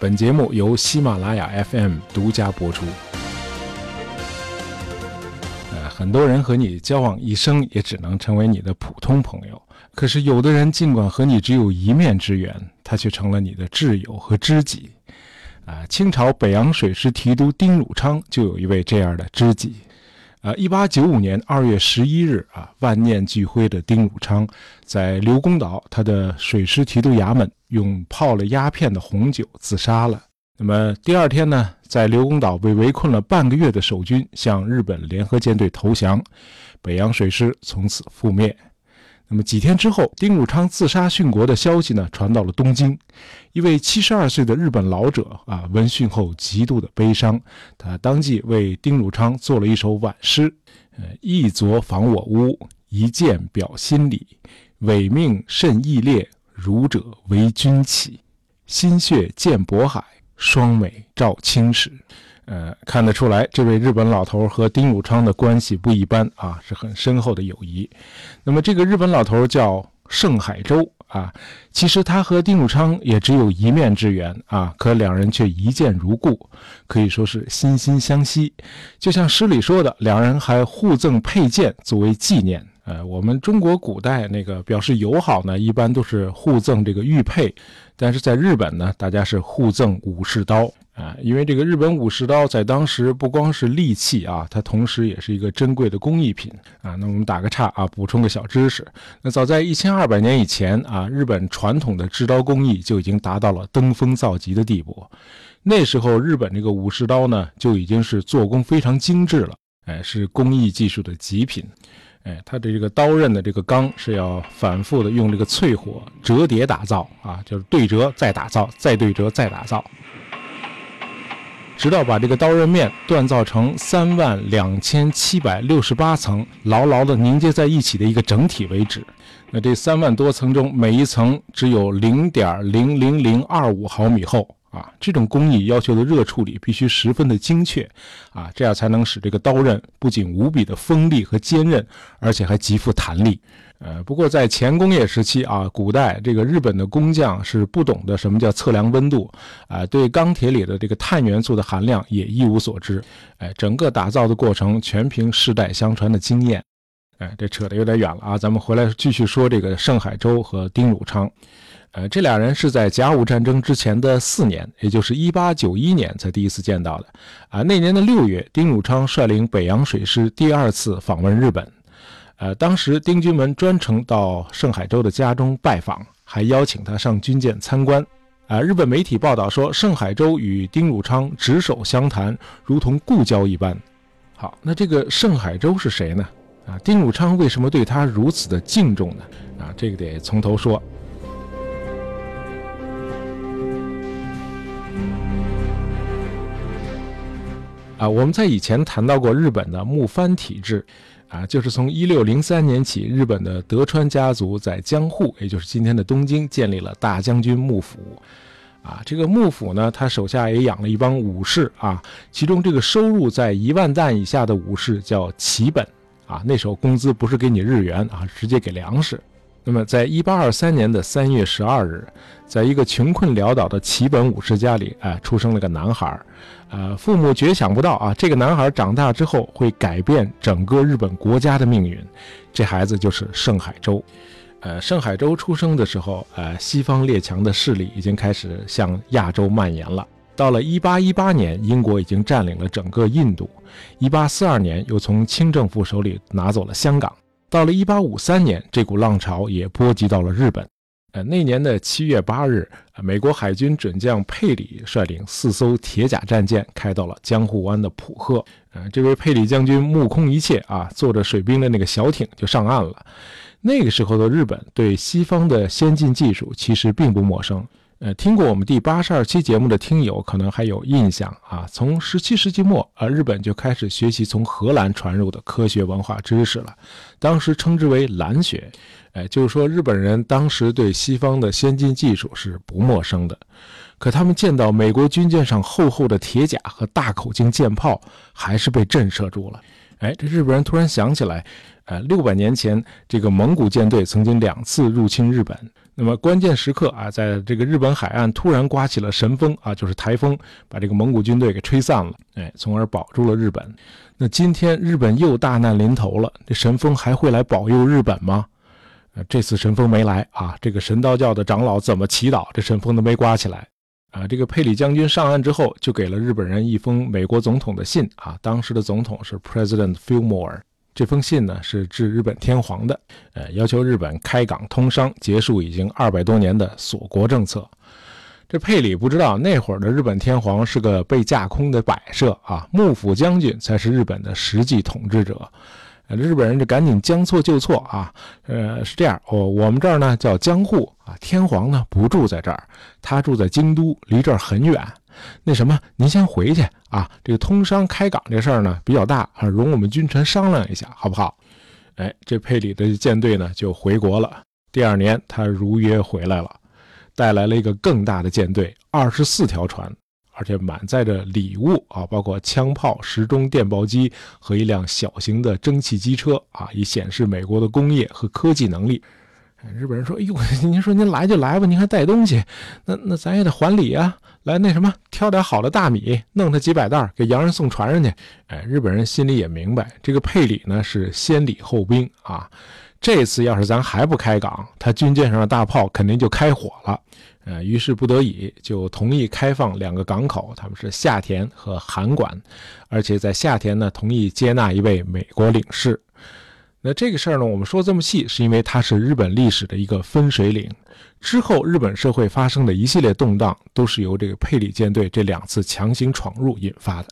本节目由喜马拉雅 FM 独家播出。呃，很多人和你交往一生，也只能成为你的普通朋友。可是，有的人尽管和你只有一面之缘，他却成了你的挚友和知己。啊，清朝北洋水师提督丁汝昌就有一位这样的知己。呃，一八九五年二月十一日啊，万念俱灰的丁汝昌在刘公岛他的水师提督衙门用泡了鸦片的红酒自杀了。那么第二天呢，在刘公岛被围困了半个月的守军向日本联合舰队投降，北洋水师从此覆灭。那么几天之后，丁汝昌自杀殉国的消息呢传到了东京，一位七十二岁的日本老者啊，闻讯后极度的悲伤，他当即为丁汝昌做了一首挽诗：呃，一昨访我屋，一剑表心理，伪命甚义烈，儒者为君起，心血溅渤海，双美照青史。呃，看得出来，这位日本老头和丁汝昌的关系不一般啊，是很深厚的友谊。那么，这个日本老头叫盛海舟啊，其实他和丁汝昌也只有一面之缘啊，可两人却一见如故，可以说是惺惺相惜。就像诗里说的，两人还互赠佩剑作为纪念。呃，我们中国古代那个表示友好呢，一般都是互赠这个玉佩，但是在日本呢，大家是互赠武士刀。啊，因为这个日本武士刀在当时不光是利器啊，它同时也是一个珍贵的工艺品啊。那我们打个岔啊，补充个小知识。那早在一千二百年以前啊，日本传统的制刀工艺就已经达到了登峰造极的地步。那时候日本这个武士刀呢，就已经是做工非常精致了，哎，是工艺技术的极品。哎，它的这个刀刃的这个钢是要反复的用这个淬火折叠打造啊，就是对折再打造，再对折再打造。直到把这个刀刃面锻造成三万两千七百六十八层，牢牢的凝结在一起的一个整体为止。那这三万多层中，每一层只有零点零零零二五毫米厚啊！这种工艺要求的热处理必须十分的精确啊，这样才能使这个刀刃不仅无比的锋利和坚韧，而且还极富弹力。呃，不过在前工业时期啊，古代这个日本的工匠是不懂得什么叫测量温度啊，对钢铁里的这个碳元素的含量也一无所知。哎，整个打造的过程全凭世代相传的经验。哎，这扯得有点远了啊，咱们回来继续说这个盛海洲和丁汝昌。呃，这俩人是在甲午战争之前的四年，也就是一八九一年才第一次见到的。啊，那年的六月，丁汝昌率领北洋水师第二次访问日本。呃，当时丁君文专程到盛海洲的家中拜访，还邀请他上军舰参观。啊，日本媒体报道说，盛海洲与丁汝昌执手相谈，如同故交一般。好，那这个盛海洲是谁呢？啊，丁汝昌为什么对他如此的敬重呢？啊，这个得从头说。啊，我们在以前谈到过日本的幕藩体制。啊，就是从一六零三年起，日本的德川家族在江户，也就是今天的东京，建立了大将军幕府。啊，这个幕府呢，他手下也养了一帮武士啊，其中这个收入在一万担以下的武士叫旗本。啊，那时候工资不是给你日元啊，直接给粮食。那么，在一八二三年的三月十二日，在一个穷困潦倒的旗本武士家里，哎，出生了个男孩儿呃，父母绝想不到啊，这个男孩长大之后会改变整个日本国家的命运。这孩子就是盛海舟。呃，盛海舟出生的时候，呃，西方列强的势力已经开始向亚洲蔓延了。到了一八一八年，英国已经占领了整个印度；一八四二年，又从清政府手里拿走了香港。到了一八五三年，这股浪潮也波及到了日本。呃，那年的七月八日，美国海军准将佩里率领四艘铁甲战舰开到了江户湾的浦贺。呃，这位佩里将军目空一切啊，坐着水兵的那个小艇就上岸了。那个时候的日本对西方的先进技术其实并不陌生。呃，听过我们第八十二期节目的听友可能还有印象啊。从十七世纪末啊，日本就开始学习从荷兰传入的科学文化知识了，当时称之为蓝学。哎，就是说日本人当时对西方的先进技术是不陌生的，可他们见到美国军舰上厚厚的铁甲和大口径舰炮，还是被震慑住了。哎，这日本人突然想起来，呃，六百年前这个蒙古舰队曾经两次入侵日本。那么关键时刻啊，在这个日本海岸突然刮起了神风啊，就是台风，把这个蒙古军队给吹散了，哎，从而保住了日本。那今天日本又大难临头了，这神风还会来保佑日本吗？呃，这次神风没来啊，这个神道教的长老怎么祈祷，这神风都没刮起来。啊，这个佩里将军上岸之后，就给了日本人一封美国总统的信啊，当时的总统是 President Fillmore。这封信呢是致日本天皇的，呃，要求日本开港通商，结束已经二百多年的锁国政策。这佩里不知道那会儿的日本天皇是个被架空的摆设啊，幕府将军才是日本的实际统治者。呃，日本人就赶紧将错就错啊，呃，是这样，我我们这儿呢叫江户啊，天皇呢不住在这儿，他住在京都，离这儿很远。那什么，您先回去啊！这个通商开港这事儿呢比较大啊，容我们君臣商量一下，好不好？哎，这佩里的舰队呢就回国了。第二年，他如约回来了，带来了一个更大的舰队，二十四条船，而且满载着礼物啊，包括枪炮、时钟、电报机和一辆小型的蒸汽机车啊，以显示美国的工业和科技能力。日本人说：“哎呦，您说您来就来吧，您还带东西，那那咱也得还礼啊。来，那什么，挑点好的大米，弄他几百袋给洋人送船上去。”哎，日本人心里也明白，这个配礼呢是先礼后兵啊。这次要是咱还不开港，他军舰上的大炮肯定就开火了。呃，于是不得已就同意开放两个港口，他们是夏田和函馆，而且在夏田呢同意接纳一位美国领事。那这个事儿呢，我们说这么细，是因为它是日本历史的一个分水岭。之后，日本社会发生的一系列动荡，都是由这个佩里舰队这两次强行闯入引发的。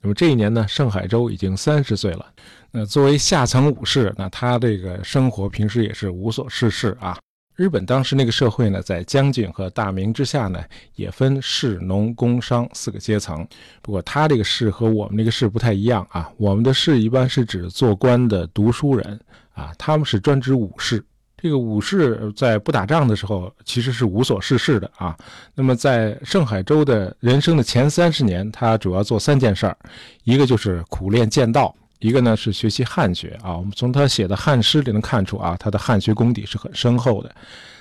那么这一年呢，盛海洲已经三十岁了。那作为下层武士，那他这个生活平时也是无所事事啊。日本当时那个社会呢，在将军和大名之下呢，也分士、农、工、商四个阶层。不过他这个士和我们那个士不太一样啊。我们的士一般是指做官的读书人啊，他们是专指武士。这个武士在不打仗的时候其实是无所事事的啊。那么在盛海洲的人生的前三十年，他主要做三件事儿，一个就是苦练剑道。一个呢是学习汉学啊，我们从他写的汉诗里能看出啊，他的汉学功底是很深厚的。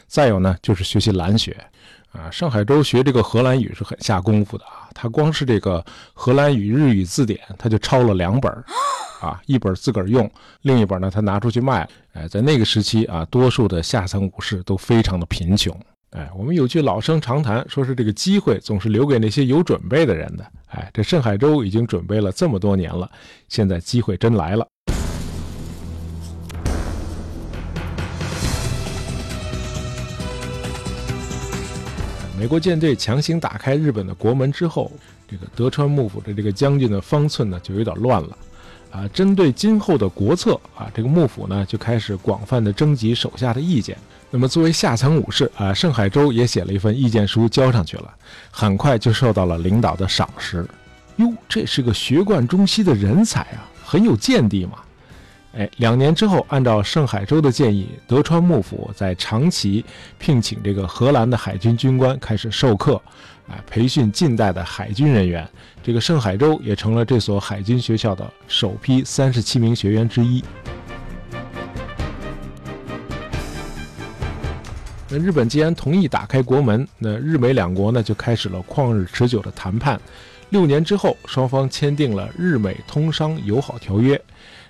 再有呢就是学习兰学，啊，上海洲学这个荷兰语是很下功夫的啊。他光是这个荷兰语日语字典，他就抄了两本啊，一本自个儿用，另一本呢他拿出去卖。哎，在那个时期啊，多数的下层武士都非常的贫穷。哎，我们有句老生常谈，说是这个机会总是留给那些有准备的人的。哎，这盛海洲已经准备了这么多年了，现在机会真来了。美国舰队强行打开日本的国门之后，这个德川幕府的这个将军的方寸呢就有点乱了。啊，针对今后的国策啊，这个幕府呢就开始广泛的征集手下的意见。那么，作为下层武士啊，盛海洲也写了一份意见书交上去了，很快就受到了领导的赏识。哟，这是个学贯中西的人才啊，很有见地嘛。哎，两年之后，按照盛海洲的建议，德川幕府在长崎聘请这个荷兰的海军军官开始授课，啊，培训近代的海军人员。这个盛海洲也成了这所海军学校的首批三十七名学员之一。那日本既然同意打开国门，那日美两国呢就开始了旷日持久的谈判。六年之后，双方签订了日美通商友好条约。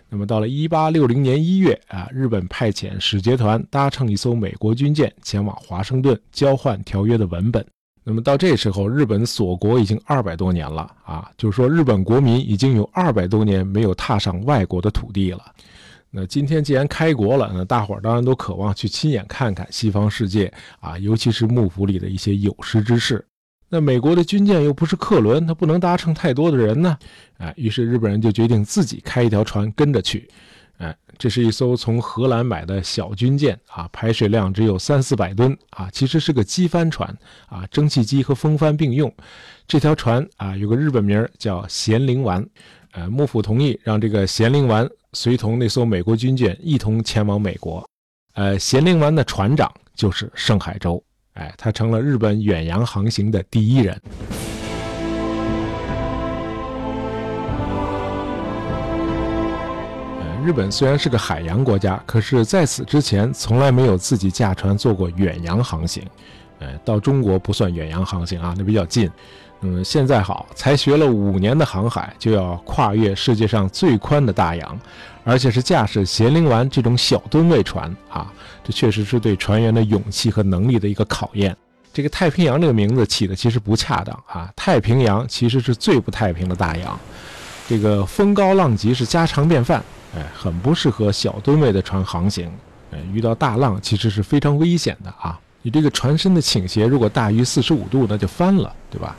那么到了一八六零年一月啊，日本派遣使节团搭乘一艘美国军舰前往华盛顿交换条约的文本。那么到这时候，日本锁国已经二百多年了啊，就是说日本国民已经有二百多年没有踏上外国的土地了。那今天既然开国了，那大伙儿当然都渴望去亲眼看看西方世界啊，尤其是幕府里的一些有识之士。那美国的军舰又不是客轮，它不能搭乘太多的人呢，哎，于是日本人就决定自己开一条船跟着去。哎，这是一艘从荷兰买的小军舰啊，排水量只有三四百吨啊，其实是个机帆船啊，蒸汽机和风帆并用。这条船啊，有个日本名叫咸灵丸。呃，幕府同意让这个咸灵丸随同那艘美国军舰一同前往美国。呃，咸灵丸的船长就是盛海洲，哎，他成了日本远洋航行的第一人。日本虽然是个海洋国家，可是在此之前从来没有自己驾船做过远洋航行。呃，到中国不算远洋航行啊，那比较近。嗯，现在好，才学了五年的航海，就要跨越世界上最宽的大洋，而且是驾驶咸灵丸这种小吨位船啊，这确实是对船员的勇气和能力的一个考验。这个太平洋这个名字起的其实不恰当啊，太平洋其实是最不太平的大洋，这个风高浪急是家常便饭，哎，很不适合小吨位的船航行，哎，遇到大浪其实是非常危险的啊。你这个船身的倾斜如果大于四十五度，那就翻了，对吧？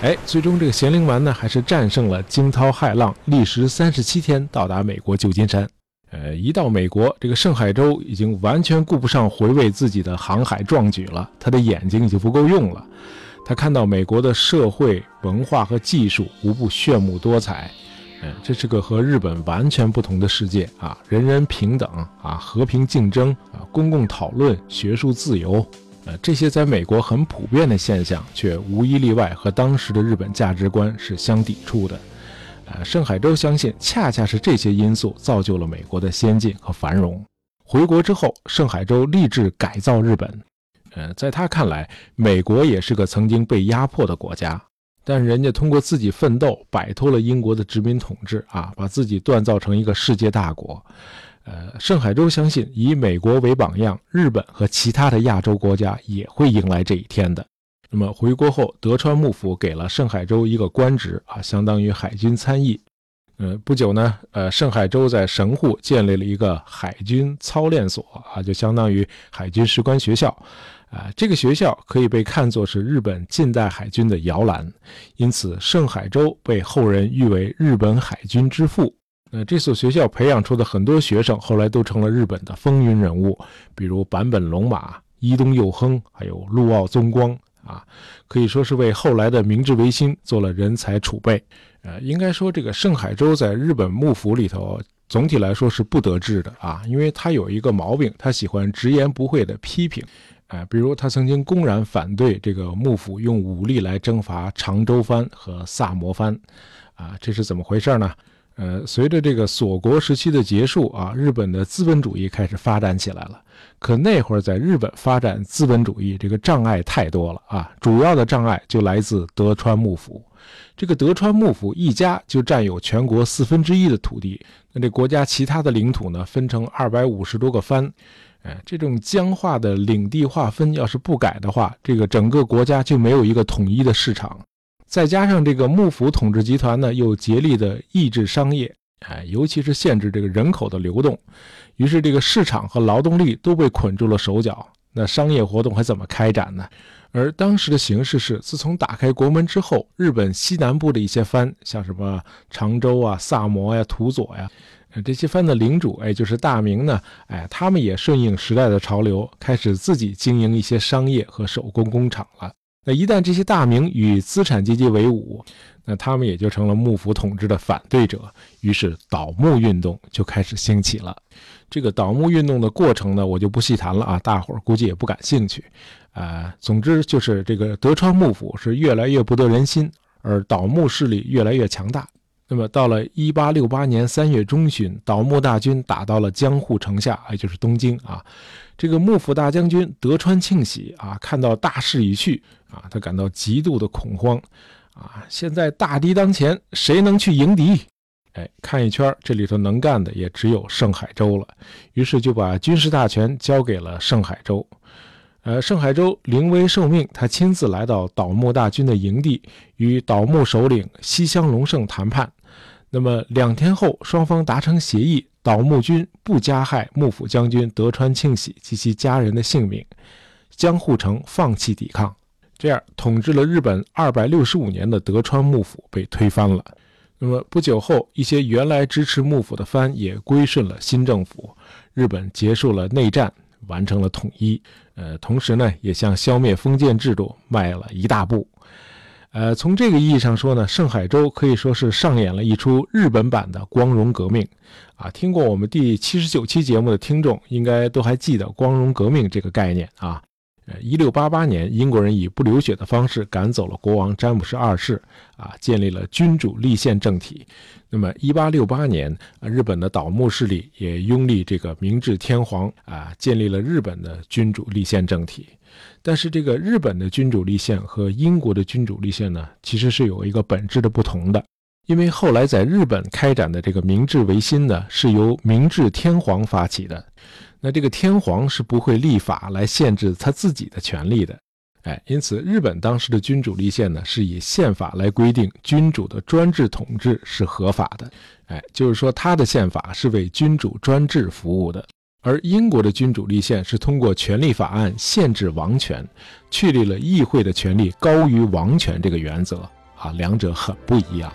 哎，最终这个咸灵丸呢，还是战胜了惊涛骇浪，历时三十七天到达美国旧金山。呃，一到美国，这个盛海舟已经完全顾不上回味自己的航海壮举了，他的眼睛已经不够用了。他看到美国的社会文化和技术无不炫目多彩，嗯，这是个和日本完全不同的世界啊，人人平等啊，和平竞争啊，公共讨论，学术自由。呃，这些在美国很普遍的现象，却无一例外和当时的日本价值观是相抵触的。呃，盛海洲相信，恰恰是这些因素造就了美国的先进和繁荣。回国之后，盛海洲立志改造日本。呃，在他看来，美国也是个曾经被压迫的国家，但人家通过自己奋斗，摆脱了英国的殖民统治啊，把自己锻造成一个世界大国。呃，盛海舟相信，以美国为榜样，日本和其他的亚洲国家也会迎来这一天的。那么回国后，德川幕府给了盛海舟一个官职啊，相当于海军参议。呃，不久呢，呃，盛海舟在神户建立了一个海军操练所啊，就相当于海军士官学校。啊，这个学校可以被看作是日本近代海军的摇篮，因此盛海舟被后人誉为日本海军之父。呃，这所学校培养出的很多学生，后来都成了日本的风云人物，比如坂本龙马、伊东佑亨，还有陆奥宗光啊，可以说是为后来的明治维新做了人才储备。呃，应该说这个盛海舟在日本幕府里头，总体来说是不得志的啊，因为他有一个毛病，他喜欢直言不讳的批评。啊，比如他曾经公然反对这个幕府用武力来征伐长州藩和萨摩藩，啊，这是怎么回事呢？呃，随着这个锁国时期的结束啊，日本的资本主义开始发展起来了。可那会儿在日本发展资本主义，这个障碍太多了啊！主要的障碍就来自德川幕府。这个德川幕府一家就占有全国四分之一的土地，那这国家其他的领土呢，分成二百五十多个藩。哎，这种僵化的领地划分要是不改的话，这个整个国家就没有一个统一的市场。再加上这个幕府统治集团呢，又竭力的抑制商业，哎，尤其是限制这个人口的流动，于是这个市场和劳动力都被捆住了手脚，那商业活动还怎么开展呢？而当时的形势是，自从打开国门之后，日本西南部的一些藩，像什么长州啊、萨摩呀、土佐呀，这些藩的领主，哎，就是大明呢，哎，他们也顺应时代的潮流，开始自己经营一些商业和手工工厂了。那一旦这些大名与资产阶级为伍，那他们也就成了幕府统治的反对者。于是倒幕运动就开始兴起了。这个倒幕运动的过程呢，我就不细谈了啊，大伙儿估计也不感兴趣。啊，总之就是这个德川幕府是越来越不得人心，而倒幕势力越来越强大。那么到了一八六八年三月中旬，倒幕大军打到了江户城下，也就是东京啊。这个幕府大将军德川庆喜啊，看到大势已去啊，他感到极度的恐慌啊。现在大敌当前，谁能去迎敌？哎，看一圈，这里头能干的也只有盛海舟了。于是就把军事大权交给了盛海舟。呃，盛海舟临危受命，他亲自来到倒木大军的营地，与倒木首领西乡隆盛谈判。那么两天后，双方达成协议，倒幕军不加害幕府将军德川庆喜及其家人的性命，江户城放弃抵抗，这样统治了日本二百六十五年的德川幕府被推翻了。那么不久后，一些原来支持幕府的藩也归顺了新政府，日本结束了内战，完成了统一。呃，同时呢，也向消灭封建制度迈了一大步。呃，从这个意义上说呢，盛海舟可以说是上演了一出日本版的光荣革命，啊，听过我们第七十九期节目的听众应该都还记得光荣革命这个概念啊。呃，一六八八年，英国人以不流血的方式赶走了国王詹姆士二世，啊，建立了君主立宪政体。那么，一八六八年，日本的倒幕势力也拥立这个明治天皇，啊，建立了日本的君主立宪政体。但是，这个日本的君主立宪和英国的君主立宪呢，其实是有一个本质的不同的。因为后来在日本开展的这个明治维新呢，是由明治天皇发起的。那这个天皇是不会立法来限制他自己的权利的，哎，因此日本当时的君主立宪呢，是以宪法来规定君主的专制统治是合法的，哎，就是说他的宪法是为君主专制服务的。而英国的君主立宪是通过权力法案限制王权，确立了议会的权力高于王权这个原则，啊，两者很不一样。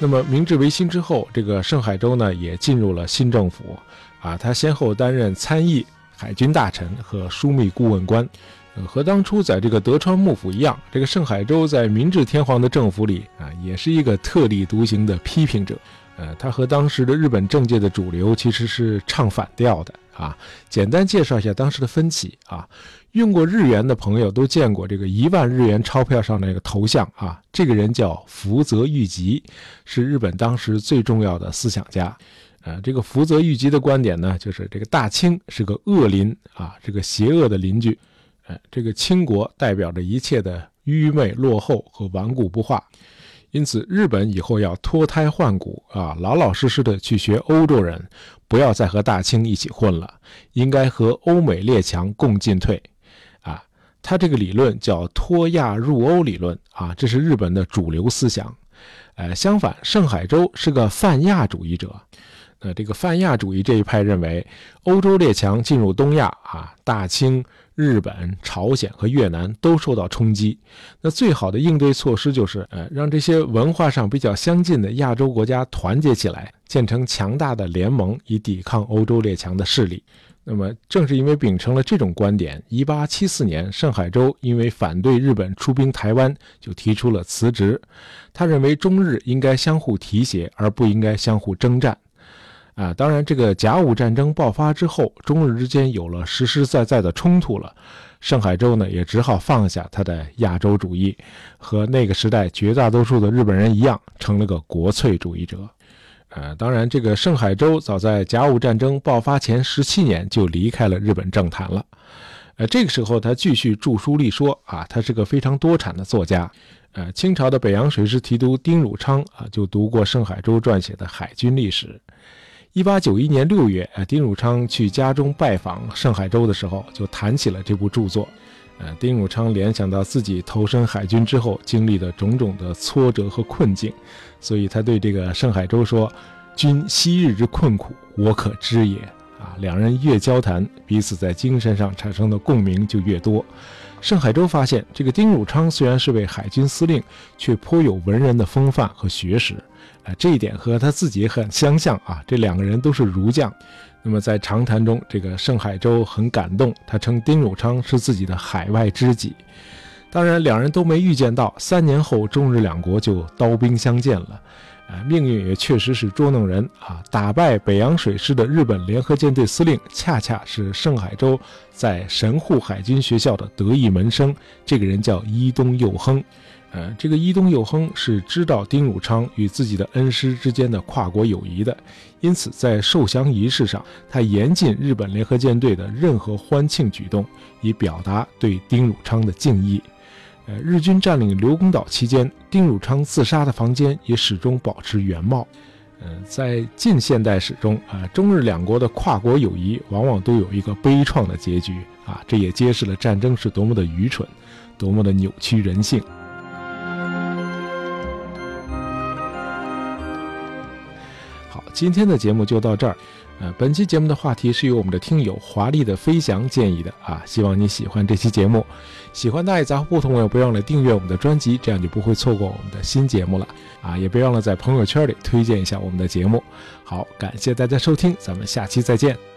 那么明治维新之后，这个盛海洲呢也进入了新政府，啊，他先后担任参议、海军大臣和枢密顾问官，呃和当初在这个德川幕府一样，这个盛海洲在明治天皇的政府里啊，也是一个特立独行的批评者，呃，他和当时的日本政界的主流其实是唱反调的啊。简单介绍一下当时的分歧啊。用过日元的朋友都见过这个一万日元钞票上的那个头像啊，这个人叫福泽谕吉，是日本当时最重要的思想家。呃，这个福泽谕吉的观点呢，就是这个大清是个恶邻啊，这个邪恶的邻居。这个清国代表着一切的愚昧、落后和顽固不化，因此日本以后要脱胎换骨啊，老老实实的去学欧洲人，不要再和大清一起混了，应该和欧美列强共进退。啊他这个理论叫脱亚入欧理论啊，这是日本的主流思想。呃，相反，盛海洲是个泛亚主义者。呃，这个泛亚主义这一派认为，欧洲列强进入东亚啊，大清、日本、朝鲜和越南都受到冲击。那最好的应对措施就是，呃，让这些文化上比较相近的亚洲国家团结起来，建成强大的联盟，以抵抗欧洲列强的势力。那么，正是因为秉承了这种观点，1874年，盛海洲因为反对日本出兵台湾，就提出了辞职。他认为中日应该相互提携，而不应该相互征战。啊，当然，这个甲午战争爆发之后，中日之间有了实实在在的冲突了。盛海洲呢，也只好放下他的亚洲主义，和那个时代绝大多数的日本人一样，成了个国粹主义者。呃，当然，这个盛海洲早在甲午战争爆发前十七年就离开了日本政坛了。呃，这个时候他继续著书立说啊，他是个非常多产的作家。呃，清朝的北洋水师提督丁汝昌啊，就读过盛海洲撰写的海军历史。一八九一年六月，呃，丁汝昌去家中拜访盛海洲的时候，就谈起了这部著作。呃，丁汝昌联想到自己投身海军之后经历的种种的挫折和困境，所以他对这个盛海洲说：“君昔日之困苦，我可知也。”啊，两人越交谈，彼此在精神上产生的共鸣就越多。盛海洲发现，这个丁汝昌虽然是位海军司令，却颇有文人的风范和学识，这一点和他自己很相像啊。这两个人都是儒将。那么在长谈中，这个盛海洲很感动，他称丁汝昌是自己的海外知己。当然，两人都没预见到，三年后中日两国就刀兵相见了。啊，命运也确实是捉弄人啊！打败北洋水师的日本联合舰队司令，恰恰是盛海洲在神户海军学校的得意门生，这个人叫伊东佑亨。呃，这个伊东佑亨是知道丁汝昌与自己的恩师之间的跨国友谊的，因此在受降仪式上，他严禁日本联合舰队的任何欢庆举动，以表达对丁汝昌的敬意。呃，日军占领刘公岛期间，丁汝昌自杀的房间也始终保持原貌。呃，在近现代史中，啊，中日两国的跨国友谊往往都有一个悲怆的结局啊，这也揭示了战争是多么的愚蠢，多么的扭曲人性。今天的节目就到这儿，呃，本期节目的话题是由我们的听友华丽的飞翔建议的啊，希望你喜欢这期节目。喜欢大爱杂货铺的朋友，不要忘了订阅我们的专辑，这样就不会错过我们的新节目了啊！也别忘了在朋友圈里推荐一下我们的节目。好，感谢大家收听，咱们下期再见。